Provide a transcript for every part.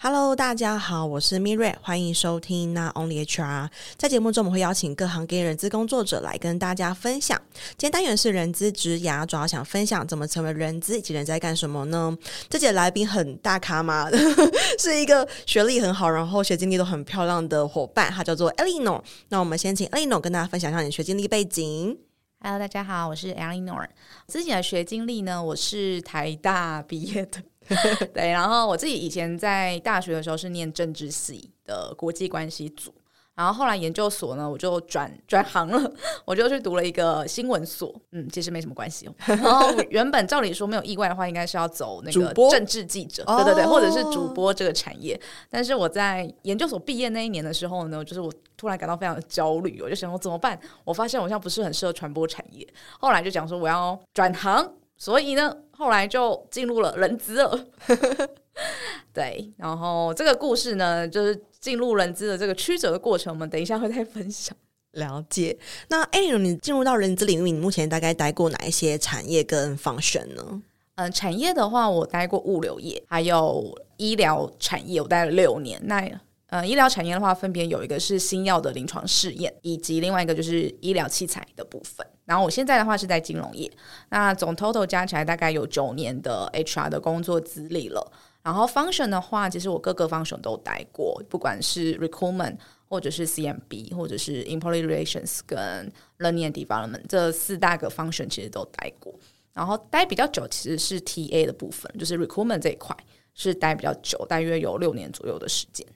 Hello，大家好，我是 Miriam，欢迎收听 Not Only HR。在节目中，我们会邀请各行各业人资工作者来跟大家分享。今天单元是人资职涯，主要想分享怎么成为人资以及人在干什么呢？这节来宾很大咖嘛，是一个学历很好，然后学经历都很漂亮的伙伴，他叫做 Eleanor。那我们先请 Eleanor 跟大家分享一下你学经历背景。Hello，大家好，我是 Eleanor。自己的学经历呢，我是台大毕业的。对，然后我自己以前在大学的时候是念政治系的国际关系组，然后后来研究所呢，我就转转行了，我就去读了一个新闻所，嗯，其实没什么关系哦。然后原本照理说没有意外的话，应该是要走那个政治记者，对对对，或者是主播这个产业。但是我在研究所毕业那一年的时候呢，就是我突然感到非常的焦虑，我就想说怎么办？我发现我好像不是很适合传播产业，后来就讲说我要转行。所以呢，后来就进入了人资了。对，然后这个故事呢，就是进入人资的这个曲折的过程，我们等一下会再分享。了解。那哎，你进入到人资领域，你目前大概待过哪一些产业跟 function 呢？嗯、呃，产业的话，我待过物流业，还有医疗产业，我待了六年。那呃，医疗产业的话，分别有一个是新药的临床试验，以及另外一个就是医疗器材的部分。然后我现在的话是在金融业，那总 total 加起来大概有九年的 HR 的工作资历了。然后 function 的话，其实我各个 function 都待过，不管是 recruitment 或者是 CMB 或者是 employee relations 跟 learning and development 这四大个 function 其实都待过。然后待比较久其实是 TA 的部分，就是 recruitment 这一块是待比较久，大约有六年左右的时间。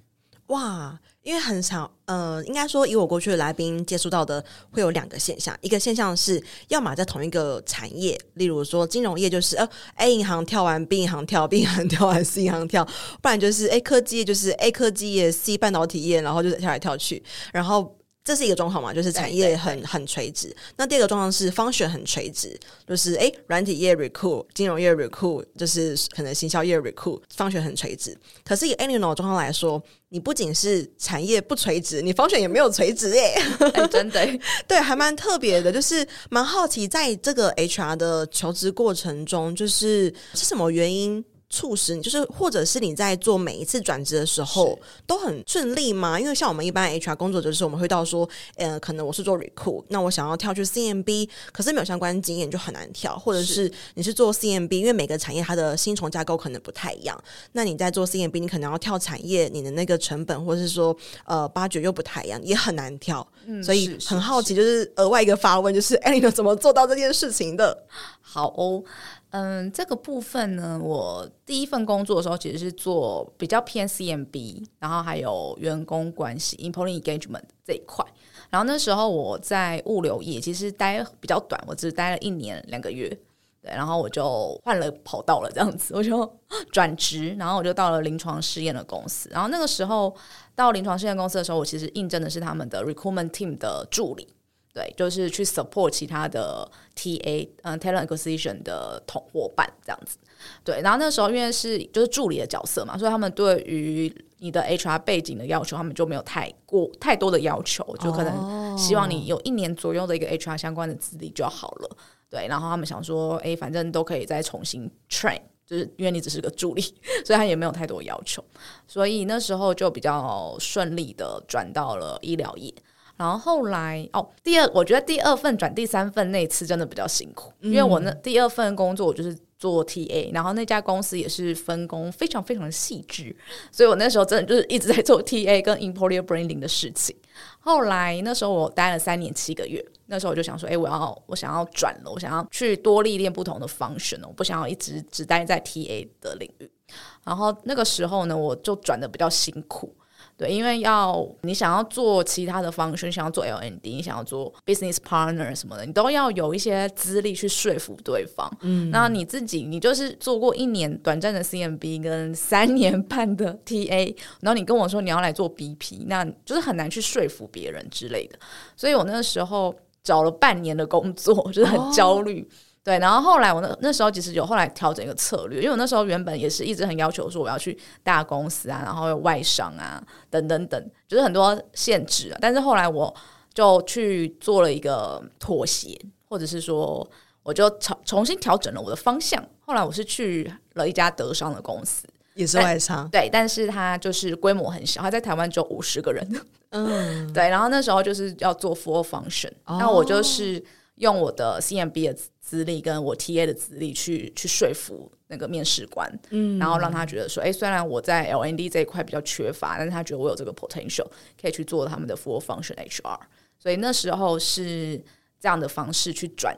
哇，因为很少，呃，应该说以我过去的来宾接触到的，会有两个现象。一个现象是，要么在同一个产业，例如说金融业，就是呃 A 银行跳完 B 银行跳，B 银行跳完 C 银行跳，不然就是 A 科技业，就是 A 科技业，C 半导体业，然后就是跳来跳去，然后。这是一个状况嘛，就是产业很很垂直。那第二个状况是 function 很垂直，就是诶，软体业 recruit，金融业 recruit，就是可能行销业 recruit，function 很垂直。可是以 Eleanor 状况来说，你不仅是产业不垂直，你 function 也没有垂直耶，欸、真的 对，还蛮特别的。就是蛮好奇，在这个 HR 的求职过程中，就是是什么原因？促使你，就是或者是你在做每一次转职的时候都很顺利吗？因为像我们一般 HR 工作者，就是我们会到说，呃，可能我是做 recruit，那我想要跳去 CMB，可是没有相关经验就很难跳，或者是你是做 CMB，因为每个产业它的薪酬架构可能不太一样，那你在做 CMB，你可能要跳产业，你的那个成本或者是说呃八九又不太一样，也很难跳。嗯，所以很好奇，就是额外一个发问，就是哎，你怎么做到这件事情的？好哦。嗯，这个部分呢，我第一份工作的时候其实是做比较偏 CMB，然后还有员工关系 （employee engagement） 这一块。然后那时候我在物流业，其实待比较短，我只待了一年两个月。对，然后我就换了跑道了，这样子，我就 转职，然后我就到了临床试验的公司。然后那个时候到临床试验公司的时候，我其实应征的是他们的 recruitment team 的助理。对，就是去 support 其他的 TA，嗯，talent acquisition 的同伙伴这样子。对，然后那时候因为是就是助理的角色嘛，所以他们对于你的 HR 背景的要求，他们就没有太过太多的要求，就可能希望你有一年左右的一个 HR 相关的资历就好了。对，然后他们想说，哎，反正都可以再重新 train，就是因为你只是个助理，所以他也没有太多要求，所以那时候就比较顺利的转到了医疗业。然后后来哦，第二，我觉得第二份转第三份那次真的比较辛苦，嗯、因为我那第二份工作我就是做 TA，然后那家公司也是分工非常非常的细致，所以我那时候真的就是一直在做 TA 跟 employer branding 的事情。后来那时候我待了三年七个月，那时候我就想说，哎，我要我想要转了，我想要去多历练不同的 function，我不想要一直只待在 TA 的领域。然后那个时候呢，我就转的比较辛苦。对，因为要你想要做其他的 function，想要做 LND，你想要做 business partner 什么的，你都要有一些资历去说服对方。嗯，那你自己，你就是做过一年短暂的 CMB 跟三年半的 TA，然后你跟我说你要来做 BP，那就是很难去说服别人之类的。所以我那个时候找了半年的工作，就是很焦虑。哦对，然后后来我那那时候其实有后来调整一个策略，因为我那时候原本也是一直很要求说我要去大公司啊，然后有外商啊，等等等，就是很多限制啊。但是后来我就去做了一个妥协，或者是说我就重重新调整了我的方向。后来我是去了一家德商的公司，也是外商，对，但是它就是规模很小，它在台湾只有五十个人。嗯，对，然后那时候就是要做 full function，那、哦、我就是用我的 CMB 的资历跟我 TA 的资历去去说服那个面试官，嗯，然后让他觉得说，哎，虽然我在 LND 这一块比较缺乏，但是他觉得我有这个 potential 可以去做他们的 full function HR，所以那时候是这样的方式去转，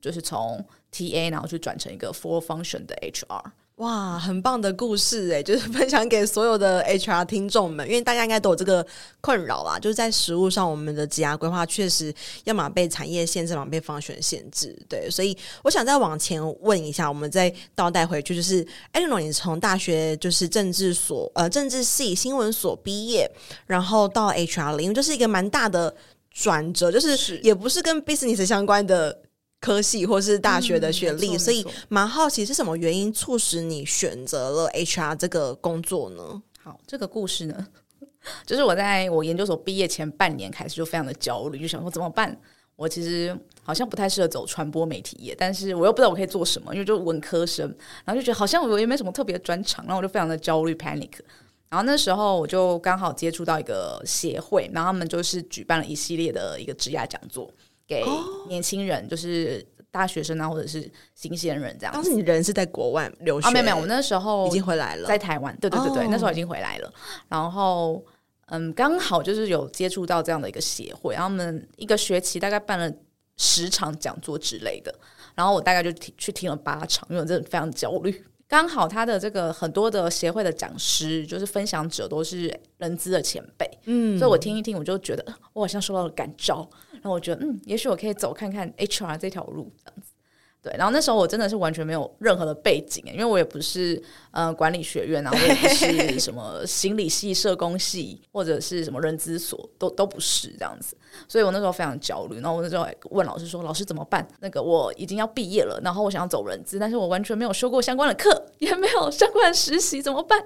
就是从 TA 然后去转成一个 full function 的 HR。哇，很棒的故事诶，就是分享给所有的 HR 听众们，因为大家应该都有这个困扰啦，就是在实务上，我们的职涯规划确实要么被产业限制，要么被方选限制，对，所以我想再往前问一下，我们再倒带回去，就是 Eleanor，你从大学就是政治所呃政治系新闻所毕业，然后到 HR 领域，就是一个蛮大的转折，就是也不是跟 business 相关的。科系或是大学的学历，嗯、所以蛮好奇是什么原因促使你选择了 HR 这个工作呢？好，这个故事呢，就是我在我研究所毕业前半年开始就非常的焦虑，就想说怎么办？我其实好像不太适合走传播媒体业，但是我又不知道我可以做什么，因为就文科生，然后就觉得好像我也没什么特别的专长，然后我就非常的焦虑 panic。然后那时候我就刚好接触到一个协会，然后他们就是举办了一系列的一个职涯讲座。给年轻人，就是大学生啊，或者是新鲜人这样。当时你人是在国外留学？啊，没有没有，我那时候已经回来了，在台湾。对对对对，那时候已经回来了。然后，嗯，刚好就是有接触到这样的一个协会，然后他们一个学期大概办了十场讲座之类的。然后我大概就听去听了八场，因为我真的非常焦虑。刚好他的这个很多的协会的讲师，就是分享者都是人资的前辈，嗯，所以我听一听，我就觉得我好像受到了感召。然后我觉得，嗯，也许我可以走看看 HR 这条路这样子。对，然后那时候我真的是完全没有任何的背景，因为我也不是呃管理学院啊，我也不是 什么心理系、社工系，或者是什么人资所，都都不是这样子。所以我那时候非常焦虑。然后我那时候还问老师说：“老师怎么办？那个我已经要毕业了，然后我想要走人资，但是我完全没有修过相关的课，也没有相关的实习，怎么办？”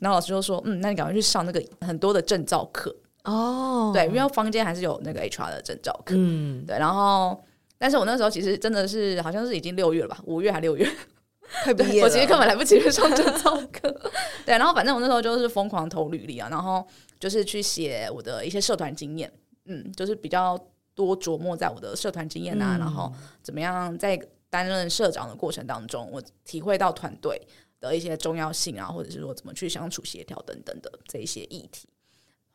然后老师就说：“嗯，那你赶快去上那个很多的证照课。”哦，对，因为房间还是有那个 HR 的证照课，嗯，对，然后，但是我那时候其实真的是好像是已经六月了吧，五月还六月，快毕业了，我其实根本来不及去上证照课，对，然后反正我那时候就是疯狂投履历啊，然后就是去写我的一些社团经验，嗯，就是比较多琢磨在我的社团经验啊，嗯、然后怎么样在担任社长的过程当中，我体会到团队的一些重要性啊，或者是说怎么去相处协调等等的这一些议题。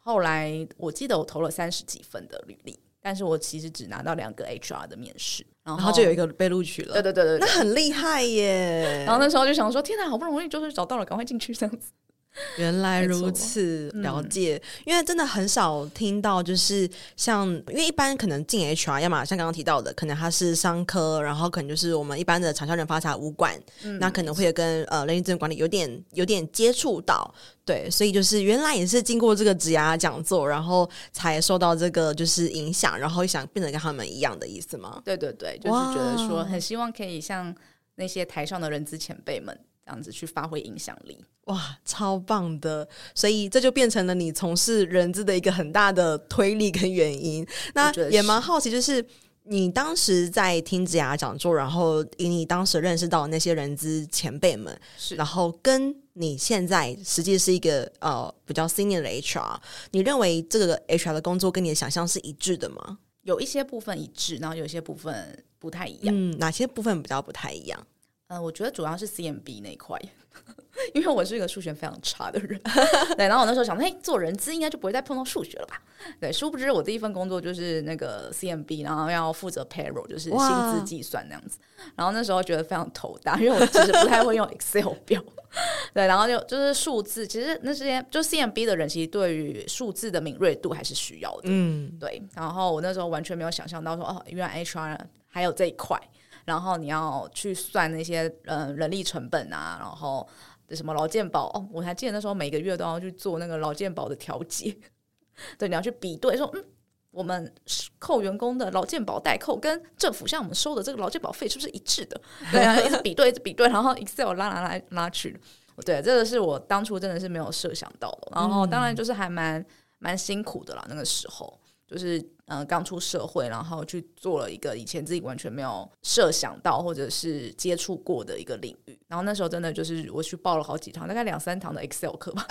后来我记得我投了三十几份的履历，但是我其实只拿到两个 HR 的面试，然后，就有一个被录取了。对对对对，那很厉害耶！然后那时候就想说，天哪，好不容易就是找到了，赶快进去这样子。原来如此，了解。嗯、因为真的很少听到，就是像，因为一般可能进 HR，要么像刚刚提到的，可能他是商科，然后可能就是我们一般的产销人发财武管，嗯、那可能会跟呃人力资源管理有点有点接触到，对，所以就是原来也是经过这个职涯讲座，然后才受到这个就是影响，然后想变得跟他们一样的意思吗？对对对，就是觉得说很希望可以像那些台上的人资前辈们。这样子去发挥影响力，哇，超棒的！所以这就变成了你从事人资的一个很大的推力跟原因。那也蛮好奇，就是你当时在听职涯讲座，然后以你当时认识到那些人资前辈们，是，然后跟你现在实际是一个呃比较 senior 的 HR，你认为这个 HR 的工作跟你的想象是一致的吗？有一些部分一致，然后有一些部分不太一样。嗯，哪些部分比较不太一样？嗯、呃，我觉得主要是 CMB 那一块，因为我是一个数学非常差的人。对，然后我那时候想，嘿，做人资应该就不会再碰到数学了吧？对，殊不知我第一份工作就是那个 CMB，然后要负责 payroll，就是薪资计算那样子。然后那时候觉得非常头大，因为我其实不太会用 Excel 表。对，然后就就是数字，其实那些就 CMB 的人，其实对于数字的敏锐度还是需要的。嗯，对。然后我那时候完全没有想象到说，哦，原来 HR 还有这一块。然后你要去算那些呃人力成本啊，然后什么劳健保哦，我还记得那时候每个月都要去做那个劳健保的调节，对，你要去比对说，嗯，我们扣员工的劳健保代扣跟政府向我们收的这个劳健保费是不是一致的？对啊，一直比对，一直比对，然后 Excel 拉来拉拉去，对，这个是我当初真的是没有设想到的。然后当然就是还蛮蛮辛苦的啦，那个时候。就是呃刚出社会，然后去做了一个以前自己完全没有设想到或者是接触过的一个领域。然后那时候真的就是我去报了好几堂，大概两三堂的 Excel 课吧，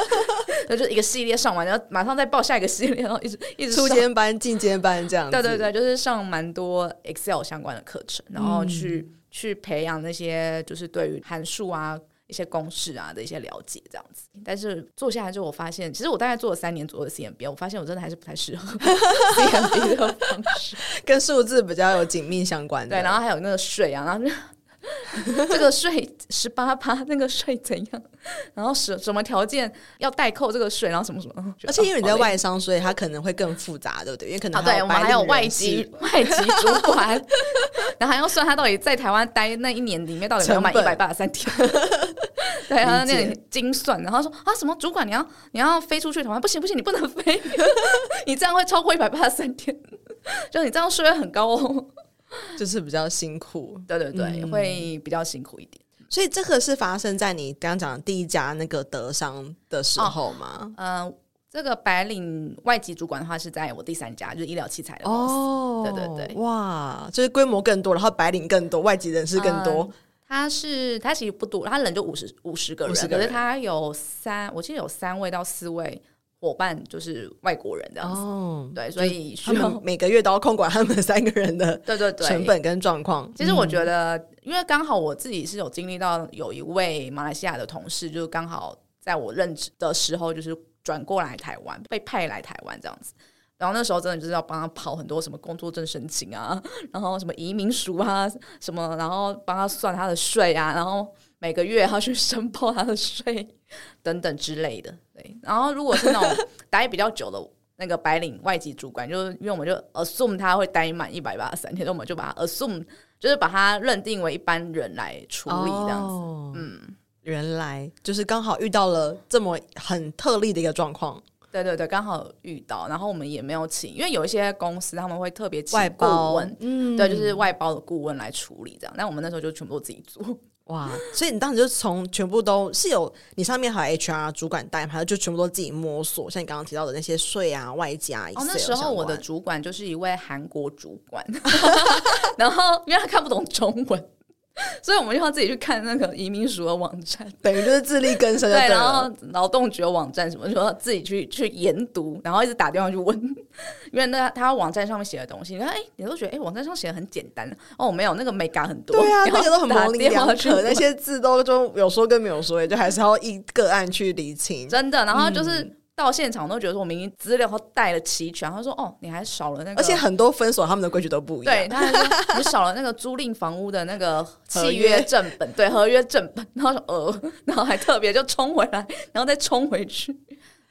那就一个系列上完，然后马上再报下一个系列，然后一直一直初阶班、进阶班这样。对对对，就是上蛮多 Excel 相关的课程，然后去、嗯、去培养那些就是对于函数啊。一些公式啊的一些了解，这样子。但是做下来之后，我发现，其实我大概做了三年左右的 CMB，我发现我真的还是不太适合 CMB 的方式，跟数字比较有紧密相关的。对，然后还有那个税啊，然后。这个税十八趴，那个税怎样？然后什什么条件要代扣这个税？然后什么什么？而且因为你在外商，所以它可能会更复杂，对不对？因为可能、啊、对我们还有外籍外籍主管，然后还要算他到底在台湾待那一年里面到底有没有满一百八十三天。对，然后那里精算，然后说啊，什么主管你要你要飞出去台湾？不行不行，你不能飞，你这样会超过一百八十三天，就你这样税会很高哦。就是比较辛苦，对对对，嗯、会比较辛苦一点。所以这个是发生在你刚刚讲的第一家那个德商的时候吗？嗯、哦呃，这个白领外籍主管的话是在我第三家，就是医疗器材的公司。哦，对对对，哇，就是规模更多，然后白领更多，外籍人士更多。呃、他是他其实不多，他人就五十五十个人，可是他有三，我记得有三位到四位。伙伴就是外国人这样子，哦、对，所以需要每个月都要控管他们三个人的 对对对成本跟状况。其实我觉得，因为刚好我自己是有经历到有一位马来西亚的同事，就是刚好在我任职的时候，就是转过来台湾，被派来台湾这样子。然后那时候真的就是要帮他跑很多什么工作证申请啊，然后什么移民署啊，什么，然后帮他算他的税啊，然后每个月要去申报他的税等等之类的。对，然后如果是那种待比较久的那个白领外籍主管，就是因为我们就 assume 他会待满一百八十三天，所以我们就把他 assume 就是把他认定为一般人来处理这样子。哦、嗯，原来就是刚好遇到了这么很特例的一个状况。对对对，刚好遇到，然后我们也没有请，因为有一些公司他们会特别请外包顾问，嗯，对，就是外包的顾问来处理这样。但我们那时候就全部都自己做，哇！所以你当时就从全部都是有你上面还有 HR 主管带，还有就全部都自己摸索，像你刚刚提到的那些税啊、外加。哦，那时候我的主管就是一位韩国主管，然后因为他看不懂中文。所以我们就要自己去看那个移民署的网站，等于就是自力更生。对，然后劳动局的网站什么，就要自己去去研读，然后一直打电话去问，因为那他网站上面写的东西，你看，哎，你都觉得，哎，网站上写的很简单哦，没有那个美感很多，对啊，那个都很模棱两可，那些字都就有说跟没有说，就还是要一个案去理清，真的。然后就是。嗯到现场都觉得说，我明明资料都带了齐全，他说：“哦，你还少了那个。”而且很多分所他们的规矩都不一样。对，他还说你少了那个租赁房屋的那个契约正本，对，合约正本。然后说：“呃，然后还特别就冲回来，然后再冲回去。”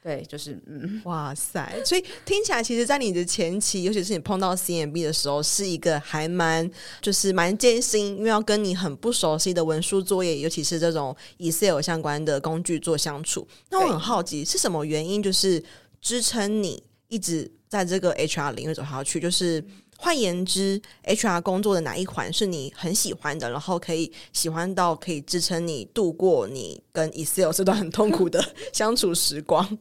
对，就是嗯，哇塞！所以听起来，其实，在你的前期，尤其是你碰到 CMB 的时候，是一个还蛮就是蛮艰辛，因为要跟你很不熟悉的文书作业，尤其是这种 Excel 相关的工具做相处。那我很好奇，是什么原因，就是支撑你一直在这个 HR 领域走下去？就是。换言之，HR 工作的哪一环是你很喜欢的，然后可以喜欢到可以支撑你度过你跟 Excel 这段很痛苦的 相处时光？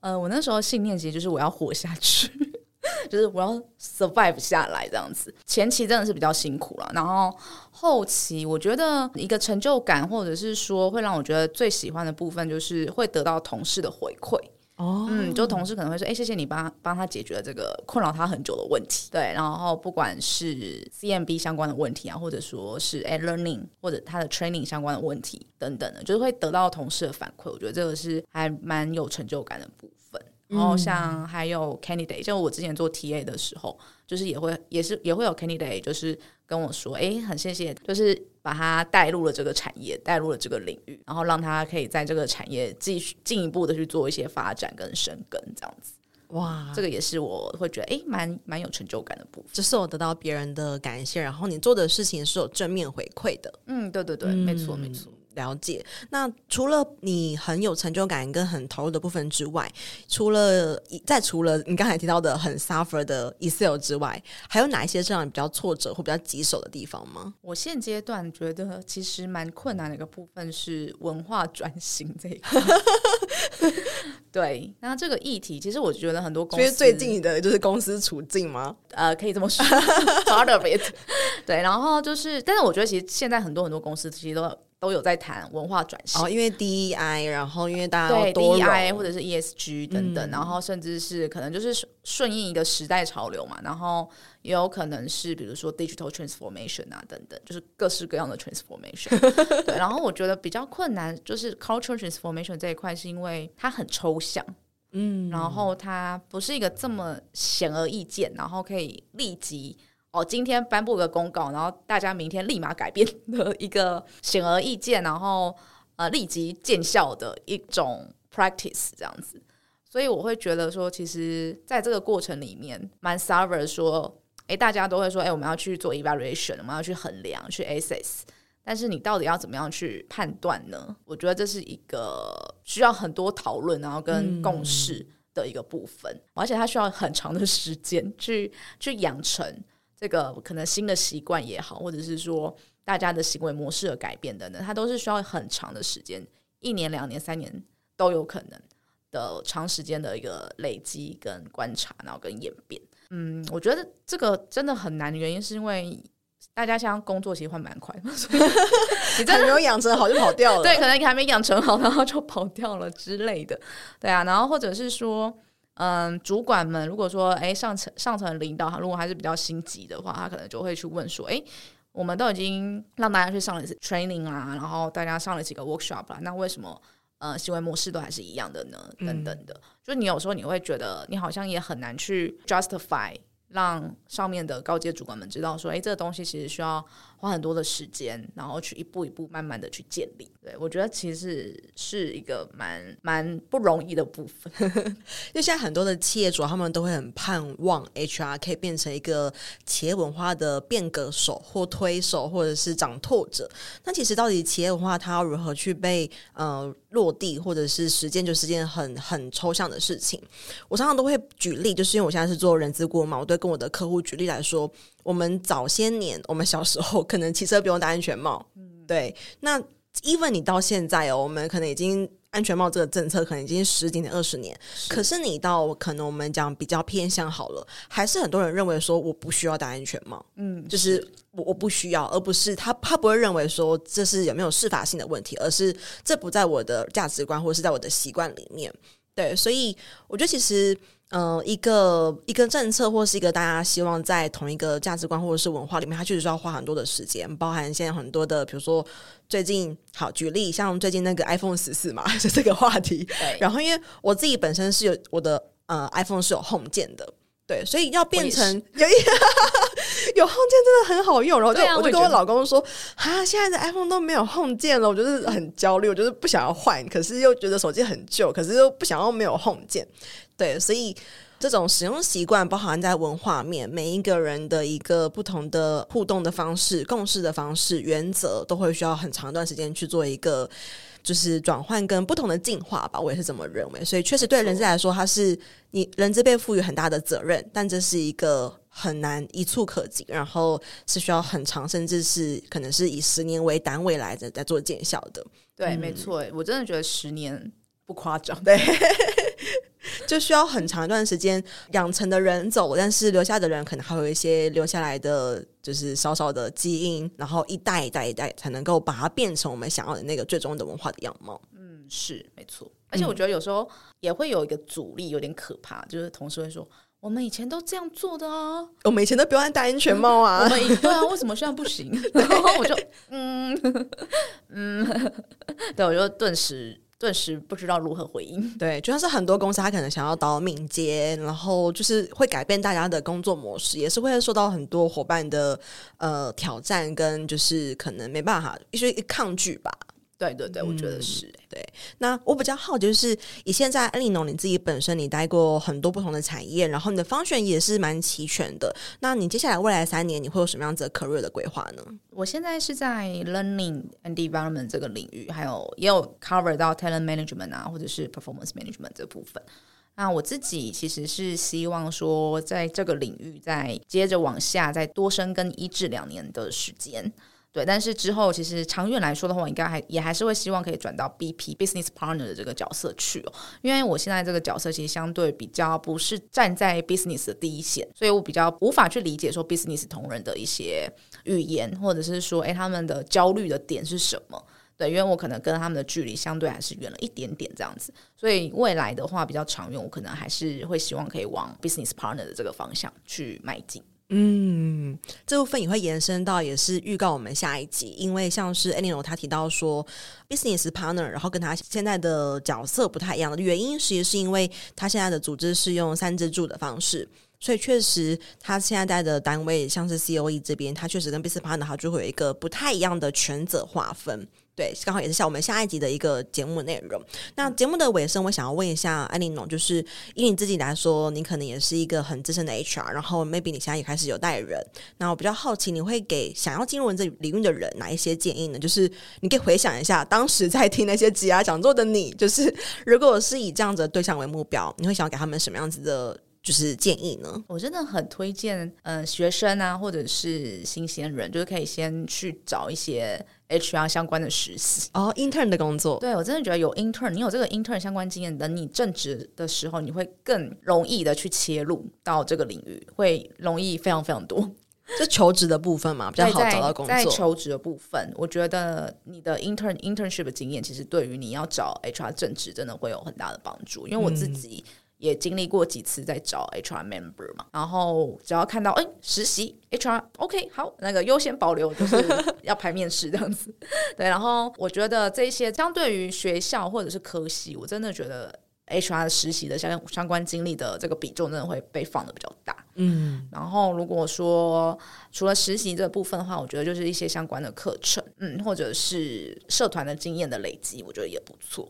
呃，我那时候信念其实就是我要活下去，就是我要 survive 下来这样子。前期真的是比较辛苦了，然后后期我觉得一个成就感，或者是说会让我觉得最喜欢的部分，就是会得到同事的回馈。哦，嗯，就同事可能会说，哎、欸，谢谢你帮帮他解决了这个困扰他很久的问题，对，然后不管是 CMB 相关的问题啊，或者说是哎 learning 或者他的 training 相关的问题等等的，就是会得到同事的反馈，我觉得这个是还蛮有成就感的部分。然后像还有 candidate，就我之前做 TA 的时候，就是也会也是也会有 candidate，就是跟我说，哎，很谢谢，就是把他带入了这个产业，带入了这个领域，然后让他可以在这个产业继续进一步的去做一些发展跟深耕，这样子。哇，这个也是我会觉得，哎，蛮蛮有成就感的部分，就是我得到别人的感谢，然后你做的事情是有正面回馈的。嗯，对对对，嗯、没错没错。了解。那除了你很有成就感跟很投入的部分之外，除了在除了你刚才提到的很 suffer 的 Excel 之外，还有哪一些这样比较挫折或比较棘手的地方吗？我现阶段觉得其实蛮困难的一个部分是文化转型这一块。对，那这个议题其实我觉得很多公司，最近的就是公司处境吗？呃，可以这么说，part of it。对，然后就是，但是我觉得其实现在很多很多公司其实都。都有在谈文化转型，哦，因为 DEI，然后因为大家对 DEI 或者是 ESG 等等，嗯，然后甚至是可能就是顺应一个时代潮流嘛，然后也有可能是比如说 digital transformation 啊等等，就是各式各样的 transformation。对，然后我觉得比较困难就是 cultural transformation 这一块，是因为它很抽象，嗯，然后它不是一个这么显而易见，然后可以立即。哦，今天颁布个公告，然后大家明天立马改变的一个显而易见，然后呃立即见效的一种 practice 这样子，所以我会觉得说，其实在这个过程里面，蛮 server 说，哎，大家都会说，哎，我们要去做 evaluation，我们要去衡量，去 assess，但是你到底要怎么样去判断呢？我觉得这是一个需要很多讨论，然后跟共识的一个部分，嗯、而且它需要很长的时间去去养成。这个可能新的习惯也好，或者是说大家的行为模式的改变等等，它都是需要很长的时间，一年、两年、三年都有可能的长时间的一个累积跟观察，然后跟演变。嗯，我觉得这个真的很难的原因是因为大家现在工作其实换蛮快，你真的没有养成好就跑掉了，对，可能你还没养成好，然后就跑掉了之类的，对啊，然后或者是说。嗯，主管们如果说，哎，上层上层领导他如果还是比较心急的话，他可能就会去问说，哎，我们都已经让大家去上了一次 training 啊，然后大家上了几个 workshop 啦，那为什么呃行为模式都还是一样的呢？等等的，嗯、就你有时候你会觉得你好像也很难去 justify。让上面的高阶主管们知道说，哎，这个东西其实需要花很多的时间，然后去一步一步慢慢的去建立。对，我觉得其实是一个蛮蛮不容易的部分。因为现在很多的企业主他们都会很盼望 HR 可以变成一个企业文化的变革手或推手，或者是掌舵者。那其实到底企业文化它要如何去被呃落地，或者是实践，就是件很很抽象的事情。我常常都会举例，就是因为我现在是做人资顾问嘛，我对。跟我的客户举例来说，我们早些年，我们小时候可能骑车不用戴安全帽，嗯，对。那 even 你到现在哦，我们可能已经安全帽这个政策可能已经十几年、二十年，是可是你到可能我们讲比较偏向好了，还是很多人认为说我不需要戴安全帽，嗯，就是我我不需要，而不是他他不会认为说这是有没有适法性的问题，而是这不在我的价值观或者是在我的习惯里面，对。所以我觉得其实。嗯、呃，一个一个政策，或是一个大家希望在同一个价值观或者是文化里面，它确实是要花很多的时间，包含现在很多的，比如说最近好举例，像最近那个 iPhone 十四嘛，就 这个话题。对然后因为我自己本身是有我的呃 iPhone 是有 Home 键的，对，所以要变成有一 有 Home 键真的很好用，然后就、啊、我就跟我老公说啊，现在的 iPhone 都没有 Home 键了，我就是很焦虑，我就是不想要换，可是又觉得手机很旧，可是又不想要没有 Home 键。对，所以这种使用习惯包含在文化面，每一个人的一个不同的互动的方式、共识的方式、原则，都会需要很长一段时间去做一个就是转换跟不同的进化吧。我也是这么认为。所以确实对人资来说，它是你人资被赋予很大的责任，但这是一个很难一触可及，然后是需要很长，甚至是可能是以十年为单位来在在做见效的。对，嗯、没错，我真的觉得十年不夸张。对。就需要很长一段时间养成的人走，但是留下的人可能还有一些留下来的，就是少少的基因，然后一代一代一代才能够把它变成我们想要的那个最终的文化的样貌。嗯，是没错。而且我觉得有时候也会有一个阻力，有点可怕，就是同事会说：“我们以前都这样做的啊，我们以前都不用戴安全帽啊。”我们对啊，为什么现在不行？然后我就嗯嗯，对，我就顿时。顿时不知道如何回应。对，就像是很多公司，他可能想要导敏捷，然后就是会改变大家的工作模式，也是会受到很多伙伴的呃挑战，跟就是可能没办法一些抗拒吧。对对对，我觉得是。对，那我比较好奇就是，以现在 Eleanor 你自己本身你待过很多不同的产业，然后你的 function 也是蛮齐全的。那你接下来未来三年你会有什么样子的 career 的规划呢？我现在是在 learning and development 这个领域，还有也有 cover 到 talent management 啊，或者是 performance management 这部分。那我自己其实是希望说，在这个领域再接着往下，再多深耕一至两年的时间。对，但是之后其实长远来说的话，应该还也还是会希望可以转到 BP business partner 的这个角色去哦，因为我现在这个角色其实相对比较不是站在 business 的第一线，所以我比较无法去理解说 business 同仁的一些语言，或者是说，哎，他们的焦虑的点是什么？对，因为我可能跟他们的距离相对还是远了一点点这样子，所以未来的话比较长远，我可能还是会希望可以往 business partner 的这个方向去迈进。嗯，这部分也会延伸到，也是预告我们下一集，因为像是 Eleanor 他提到说 business partner，然后跟他现在的角色不太一样的原因，其实是因为他现在的组织是用三支柱的方式。所以确实，他现在在的单位像是 COE 这边，他确实跟 business partner 他就会有一个不太一样的权责划分。对，刚好也是像我们下一集的一个节目内容。那节目的尾声，我想要问一下 Eleanor，就是以你自己来说，你可能也是一个很资深的 HR，然后 maybe 你现在也开始有带人。那我比较好奇，你会给想要进入这领域的人哪一些建议呢？就是你可以回想一下，当时在听那些职涯讲座的你，就是如果是以这样子的对象为目标，你会想要给他们什么样子的？就是建议呢，我真的很推荐，呃，学生啊，或者是新鲜人，就是可以先去找一些 HR 相关的实习哦，intern 的工作。对，我真的觉得有 intern，你有这个 intern 相关经验，等你正职的时候，你会更容易的去切入到这个领域，会容易非常非常多。就求职的部分嘛，比较好找到工作。在求职的部分，我觉得你的 intern internship 的经验，其实对于你要找 HR 正职，真的会有很大的帮助。因为我自己。嗯也经历过几次在找 HR member 嘛，然后只要看到哎实习 HR OK 好，那个优先保留就是要排面试这样子，对，然后我觉得这些相对于学校或者是科系，我真的觉得 HR 实习的相相关经历的这个比重真的会被放的比较大，嗯，然后如果说除了实习这部分的话，我觉得就是一些相关的课程，嗯，或者是社团的经验的累积，我觉得也不错。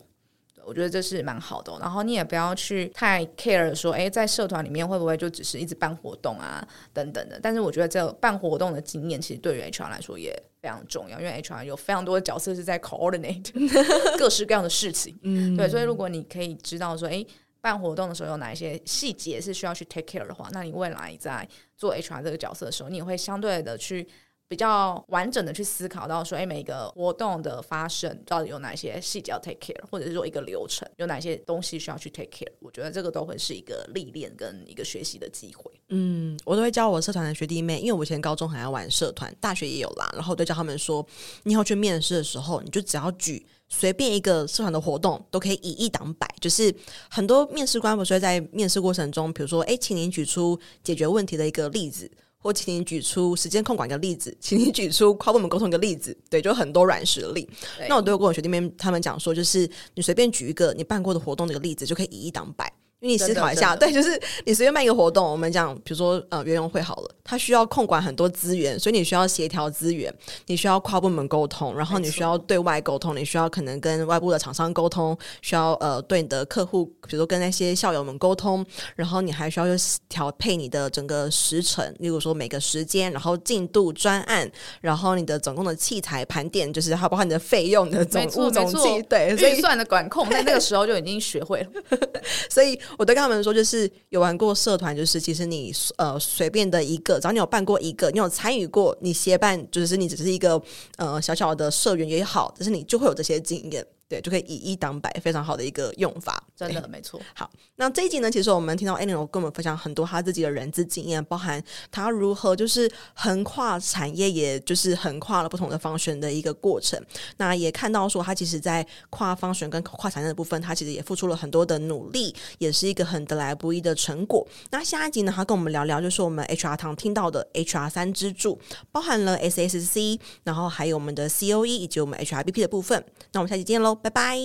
我觉得这是蛮好的哦，然后你也不要去太 care 说，哎，在社团里面会不会就只是一直办活动啊，等等的。但是我觉得这办活动的经验，其实对于 HR 来说也非常重要，因为 HR 有非常多的角色是在 coordinate 各式各样的事情。嗯，对，所以如果你可以知道说，哎，办活动的时候有哪一些细节是需要去 take care 的话，那你未来在做 HR 这个角色的时候，你也会相对的去。比较完整的去思考到说，哎，每个活动的发生到底有哪些细节要 take care，或者是说一个流程有哪些东西需要去 take care，我觉得这个都会是一个历练跟一个学习的机会。嗯，我都会教我社团的学弟妹，因为我以前高中很爱玩社团，大学也有啦，然后我都教他们说，你以后去面试的时候，你就只要举随便一个社团的活动，都可以以一挡百。就是很多面试官不是会在面试过程中，比如说，哎，请您举出解决问题的一个例子。或请你举出时间控管一个例子，请你举出跨部门沟通一个例子，对，就很多软实力。那我都有跟我学弟妹他们讲说，就是你随便举一个你办过的活动的一个例子，就可以以一挡百。因为你思考一下，对，就是你随便办一个活动，我们讲，比如说呃，园游会好了，它需要控管很多资源，所以你需要协调资源，你需要跨部门沟通，然后你需要对外沟通，你需要可能跟外部的厂商沟通，需要呃对你的客户，比如说跟那些校友们沟通，然后你还需要调配你的整个时程，例如说每个时间，然后进度专案，然后你的总共的器材盘点，就是还包括你的费用的总务总计，对，预算的管控，在那个时候就已经学会了，所以。我都跟他们说，就是有玩过社团，就是其实你呃随便的一个，只要你有办过一个，你有参与过，你协办，就是你只是一个呃小小的社员也好，但是你就会有这些经验。对，就可以以一挡百，非常好的一个用法，真的没错。好，那这一集呢，其实我们听到 Eleanor 跟我们分享很多他自己的人资经验，包含他如何就是横跨产业，也就是横跨了不同的 function 的一个过程。那也看到说，他其实在跨 function 跟跨产业的部分，他其实也付出了很多的努力，也是一个很得来不易的成果。那下一集呢，他跟我们聊聊，就是我们 HR 堂听到的 HR 三支柱，包含了 SSC，然后还有我们的 COE 以及我们 HRBP 的部分。那我们下期见喽。拜拜，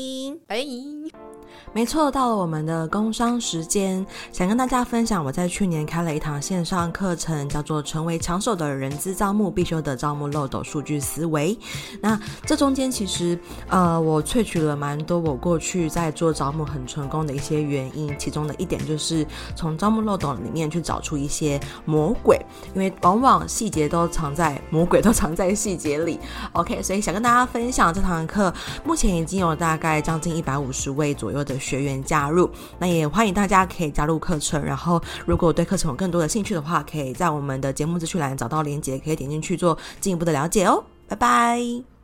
拜。没错，到了我们的工商时间，想跟大家分享，我在去年开了一堂线上课程，叫做《成为抢手的人资招募必修的招募漏斗数据思维》。那这中间其实，呃，我萃取了蛮多我过去在做招募很成功的一些原因，其中的一点就是从招募漏斗里面去找出一些魔鬼，因为往往细节都藏在魔鬼都 藏在细节里。OK，所以想跟大家分享这堂课，目前已经有大概将近一百五十位左右的学员加入，那也欢迎大家可以加入课程。然后，如果对课程有更多的兴趣的话，可以在我们的节目资讯栏找到链接，可以点进去做进一步的了解哦。拜拜。